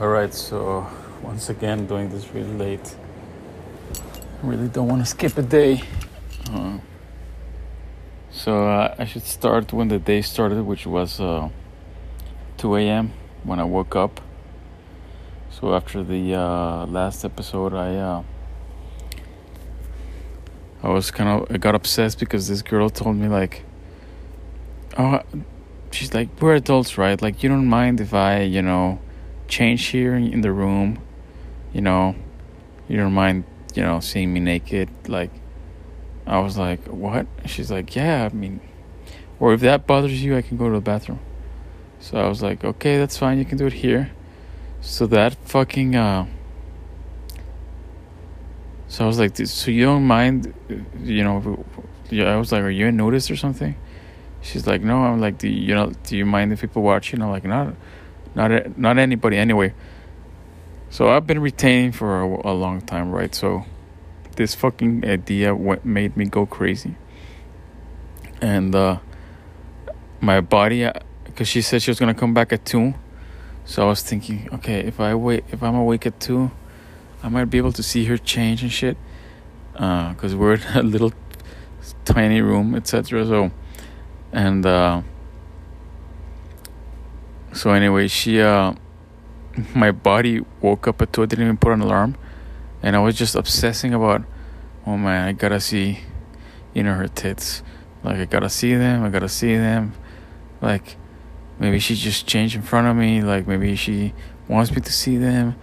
Alright, so once again, doing this really late. Really don't want to skip a day. Uh, so uh, I should start when the day started, which was uh, 2 a.m. when I woke up. So after the uh, last episode, I uh, I was kind of I got obsessed because this girl told me like, oh, she's like we're adults, right? Like you don't mind if I, you know, change here in the room, you know, you don't mind, you know, seeing me naked, like. I was like, what? She's like, yeah, I mean, or if that bothers you, I can go to the bathroom. So I was like, okay, that's fine, you can do it here. So that fucking, uh, so I was like, so you don't mind, you know, I was like, are you a notice or something? She's like, no, I'm like, do you, you know, do you mind if people watch? You know, like, not, not, not anybody anyway. So I've been retaining for a, a long time, right? So this fucking idea what made me go crazy and uh, my body because uh, she said she was gonna come back at two so i was thinking okay if i wait if i'm awake at two i might be able to see her change and shit because uh, we're in a little tiny room etc so and uh, so anyway she uh, my body woke up at two i didn't even put an alarm and I was just obsessing about, oh man, I gotta see, you know, her tits. Like I gotta see them. I gotta see them. Like maybe she just changed in front of me. Like maybe she wants me to see them.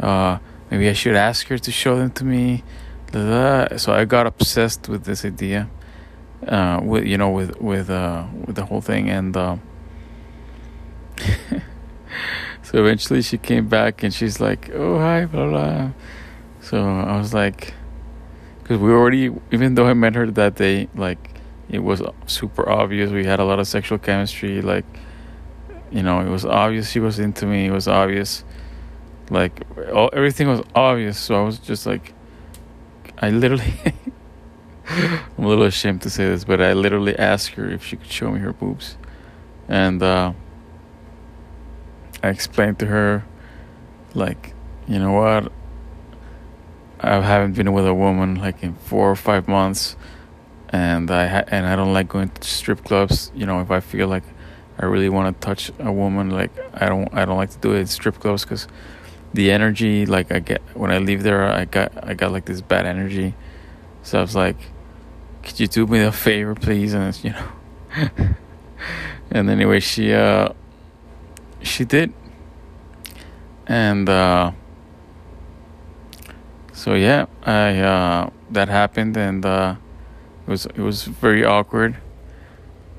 Uh, maybe I should ask her to show them to me. So I got obsessed with this idea, uh, with you know, with with uh, with the whole thing, and uh, so eventually she came back and she's like, "Oh hi, blah blah." So I was like, because we already, even though I met her that day, like it was super obvious. We had a lot of sexual chemistry. Like, you know, it was obvious she was into me. It was obvious, like all, everything was obvious. So I was just like, I literally, I'm a little ashamed to say this, but I literally asked her if she could show me her boobs, and uh, I explained to her, like, you know what, I haven't been with a woman like in four or five months, and I ha- and I don't like going to strip clubs. You know, if I feel like I really want to touch a woman, like I don't I don't like to do it in strip clubs because the energy like I get when I leave there, I got I got like this bad energy. So I was like, could you do me a favor, please? And you know, and anyway, she uh she did, and. uh so yeah, I uh, that happened, and uh, it was it was very awkward.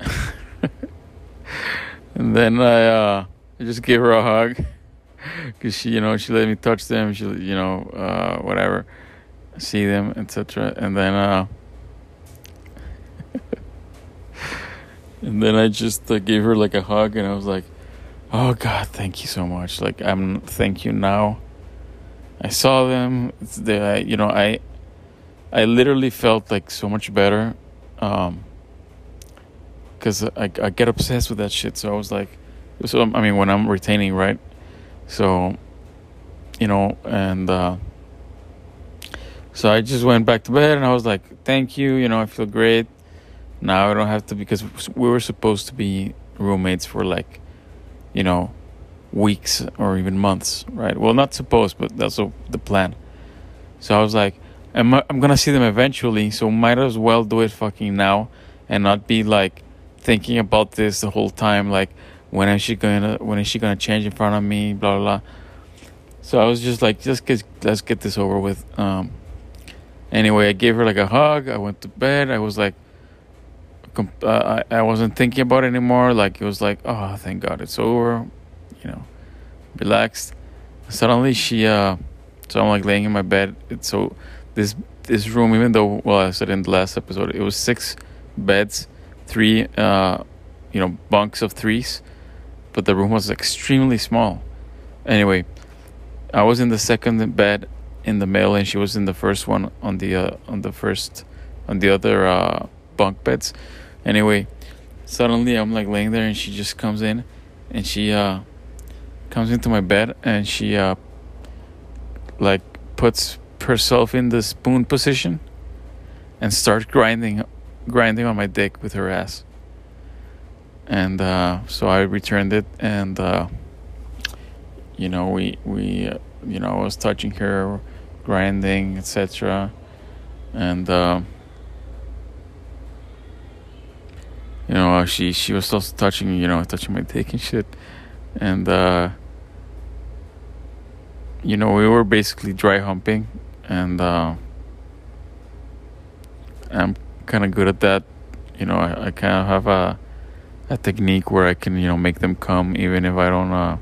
and then I uh, I just gave her a hug because she you know she let me touch them, she you know uh, whatever, see them, etc. And then uh, and then I just gave her like a hug, and I was like, "Oh God, thank you so much! Like I'm thank you now." I saw them. They, you know, I, I literally felt like so much better, um, because I I get obsessed with that shit. So I was like, so I mean, when I'm retaining, right? So, you know, and uh, so I just went back to bed, and I was like, thank you. You know, I feel great. Now I don't have to because we were supposed to be roommates for like, you know, weeks or even months, right? Well, not supposed, but that's the plan. So I was like, I'm, I'm gonna see them eventually, so might as well do it fucking now and not be like thinking about this the whole time, like when is she gonna when is she gonna change in front of me, blah blah. blah. So I was just like, just get let's get this over with. Um, anyway, I gave her like a hug. I went to bed. I was like, uh, I I wasn't thinking about it anymore. Like it was like, oh, thank God it's over you know, relaxed. Suddenly she, uh, so I'm like laying in my bed. It's so this this room, even though well I said in the last episode, it was six beds, three, uh, you know, bunks of threes, but the room was extremely small. Anyway, I was in the second bed in the middle, and she was in the first one on the uh, on the first on the other uh, bunk beds. Anyway, suddenly I'm like laying there, and she just comes in, and she uh comes into my bed and she uh like puts herself in the spoon position and starts grinding grinding on my dick with her ass. And uh, so I returned it and uh, you know we we uh, you know I was touching her grinding etc and uh, you know she she was also touching you know touching my dick and shit. And uh, you know we were basically dry humping. And uh, I'm kind of good at that. You know I, I kind of have a a technique where I can you know make them come even if I don't uh,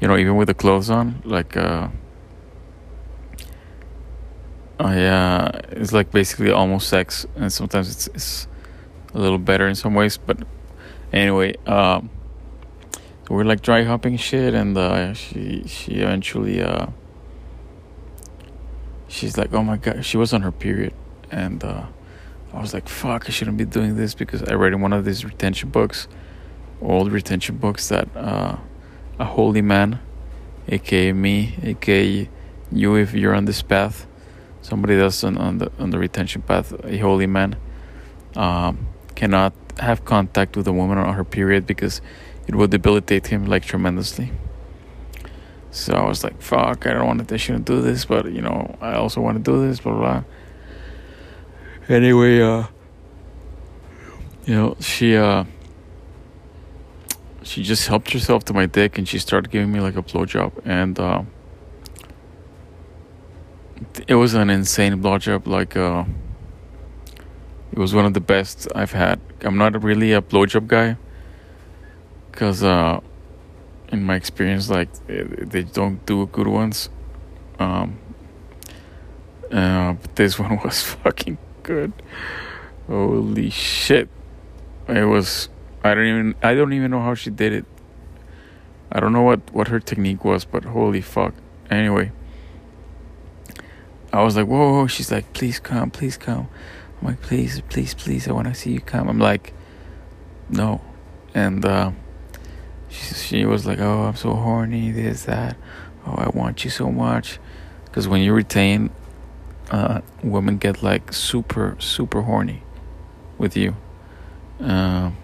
you know even with the clothes on. Like uh, I uh, it's like basically almost sex. And sometimes it's it's a little better in some ways but anyway um, so we're like dry hopping shit and uh, she she eventually uh, she's like oh my god she was on her period and uh, I was like fuck I shouldn't be doing this because I read in one of these retention books old retention books that uh, a holy man aka me aka you if you're on this path somebody that's on, on the on the retention path a holy man um, cannot have contact with a woman on her period because it will debilitate him like tremendously. So I was like, fuck, I don't want to, I shouldn't do this, but you know, I also want to do this, blah, blah. Anyway, uh, you know, she, uh, she just helped herself to my dick and she started giving me like a blowjob and, uh, it was an insane blowjob, like, uh, it was one of the best I've had. I'm not really a blowjob guy because uh, in my experience, like they don't do good ones. Um, uh, but this one was fucking good. Holy shit! It was. I don't even. I don't even know how she did it. I don't know what what her technique was, but holy fuck. Anyway, I was like, whoa, whoa. She's like, please come, please come. I'm like, please, please, please, I want to see you come. I'm like, no. And uh, she, she was like, oh, I'm so horny, this, that. Oh, I want you so much. Because when you retain, uh, women get like super, super horny with you. Um,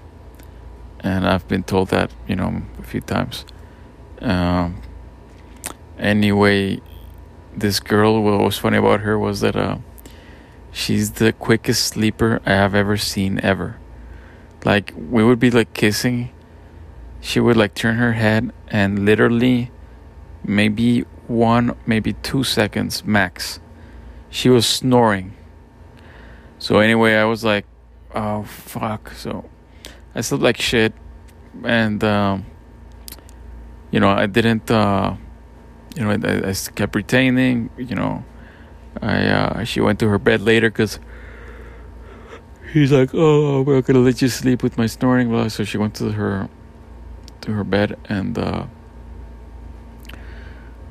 and I've been told that, you know, a few times. Um, anyway, this girl, what was funny about her was that, uh, She's the quickest sleeper I have ever seen ever. Like we would be like kissing, she would like turn her head and literally maybe one, maybe two seconds max. She was snoring. So anyway, I was like, oh fuck. So I slept like shit, and um, you know I didn't. Uh, you know I, I kept retaining. You know I uh, she went to her bed later because he's like, "Oh, we're gonna let you sleep with my snoring." Blah. So she went to her to her bed and uh,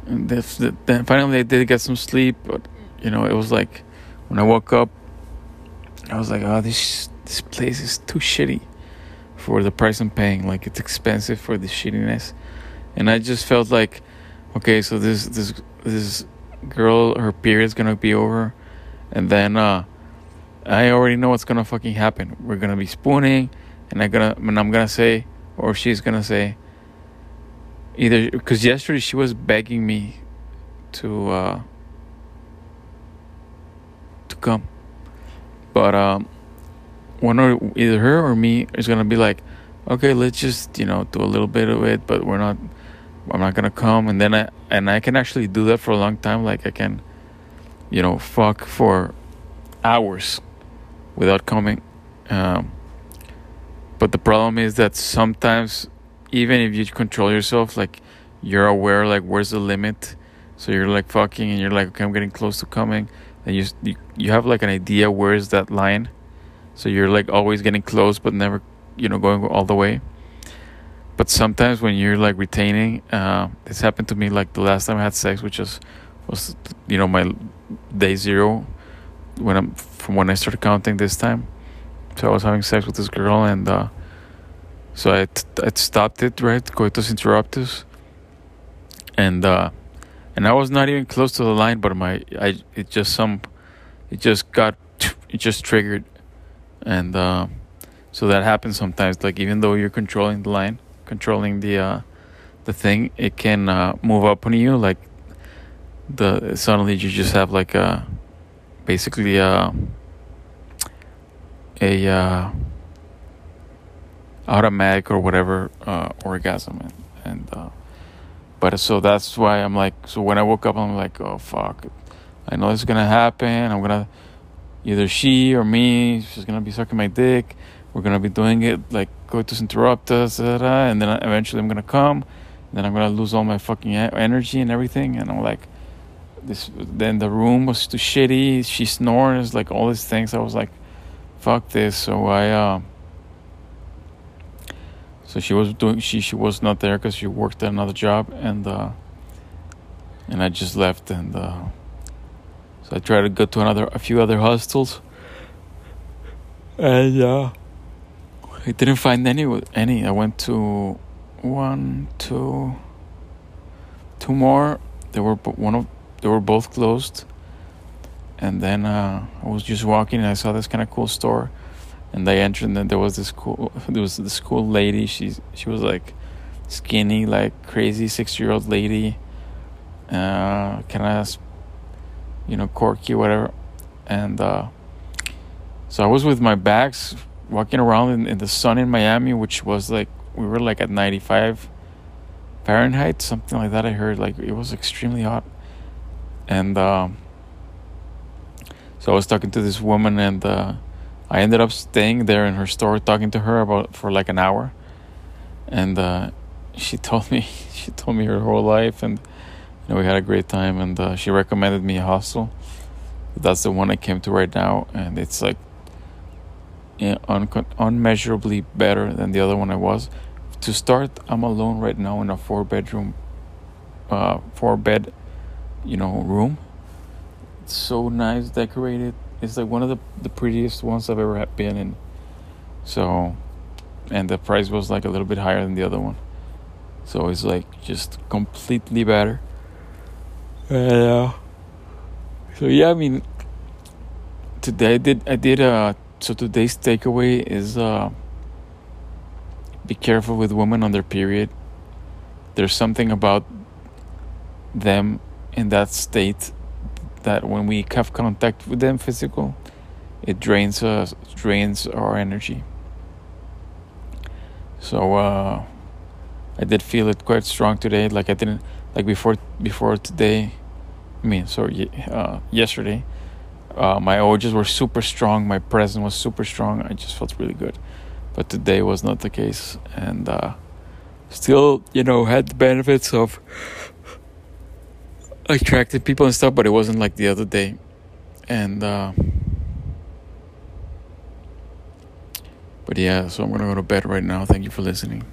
and then finally I did get some sleep, but you know it was like when I woke up, I was like, "Oh, this this place is too shitty for the price I'm paying. Like it's expensive for the shittiness," and I just felt like, okay, so this this this girl, her period's gonna be over, and then uh, I already know what's gonna fucking happen. We're gonna be spooning, and I'm gonna, and I'm gonna say, or she's gonna say, either because yesterday she was begging me to uh, to come, but um, one or either her or me is gonna be like, okay, let's just you know do a little bit of it, but we're not I'm not gonna come, and then I and I can actually do that for a long time. Like I can, you know, fuck for hours without coming. Um, but the problem is that sometimes, even if you control yourself, like you're aware, like where's the limit. So you're like fucking, and you're like, okay, I'm getting close to coming. And you you, you have like an idea where's that line. So you're like always getting close, but never, you know, going all the way but sometimes when you're like retaining uh, this happened to me like the last time i had sex which was was you know my day zero when i'm from when i started counting this time. So i was having sex with this girl and uh, so I, t- I stopped it right? Coitus interruptus. And uh, and I was not even close to the line, but my I it just some it just got it just triggered, and uh, so that happens sometimes. Like even though you're controlling the line, controlling the uh, the thing, it can uh, move up on you. Like the suddenly you just have like a basically a a uh, automatic or whatever uh, orgasm and, and uh, but so that's why I'm like so when I woke up I'm like oh fuck I know this is gonna happen I'm gonna either she or me she's gonna be sucking my dick we're gonna be doing it like coitus interruptus and then eventually I'm gonna come then I'm gonna lose all my fucking energy and everything and I'm like this then the room was too shitty she snores like all these things I was like fuck this so I uh so she was doing she she was not there because she worked at another job and uh, and I just left and uh, so I tried to go to another a few other hostels. And uh, I didn't find any any. I went to one two two more. They were one of they were both closed. And then uh, I was just walking and I saw this kind of cool store. And they entered and then there was this cool there was this cool lady. She she was like skinny like crazy six year old lady. Uh kind of you know quirky whatever. And uh so i was with my bags walking around in, in the sun in miami which was like we were like at 95 fahrenheit something like that i heard like it was extremely hot and um so i was talking to this woman and uh I ended up staying there in her store talking to her about for like an hour, and uh, she told me she told me her whole life, and you know we had a great time, and uh, she recommended me a hostel. That's the one I came to right now, and it's like un- unmeasurably better than the other one I was. To start, I'm alone right now in a four bedroom, uh, four bed, you know, room. It's so nice, decorated it's like one of the the prettiest ones I've ever been in. So, and the price was like a little bit higher than the other one. So it's like just completely better. Uh, so yeah, I mean, today I did I did uh so today's takeaway is uh be careful with women on their period. There's something about them in that state that when we have contact with them physical, it drains us, drains our energy. So uh, I did feel it quite strong today. Like I didn't like before before today. I mean, sorry, uh, yesterday. Uh, my urges were super strong. My presence was super strong. I just felt really good. But today was not the case, and uh, still, you know, had the benefits of attracted people and stuff, but it wasn't like the other day. And uh, but yeah, so I'm gonna go to bed right now. Thank you for listening.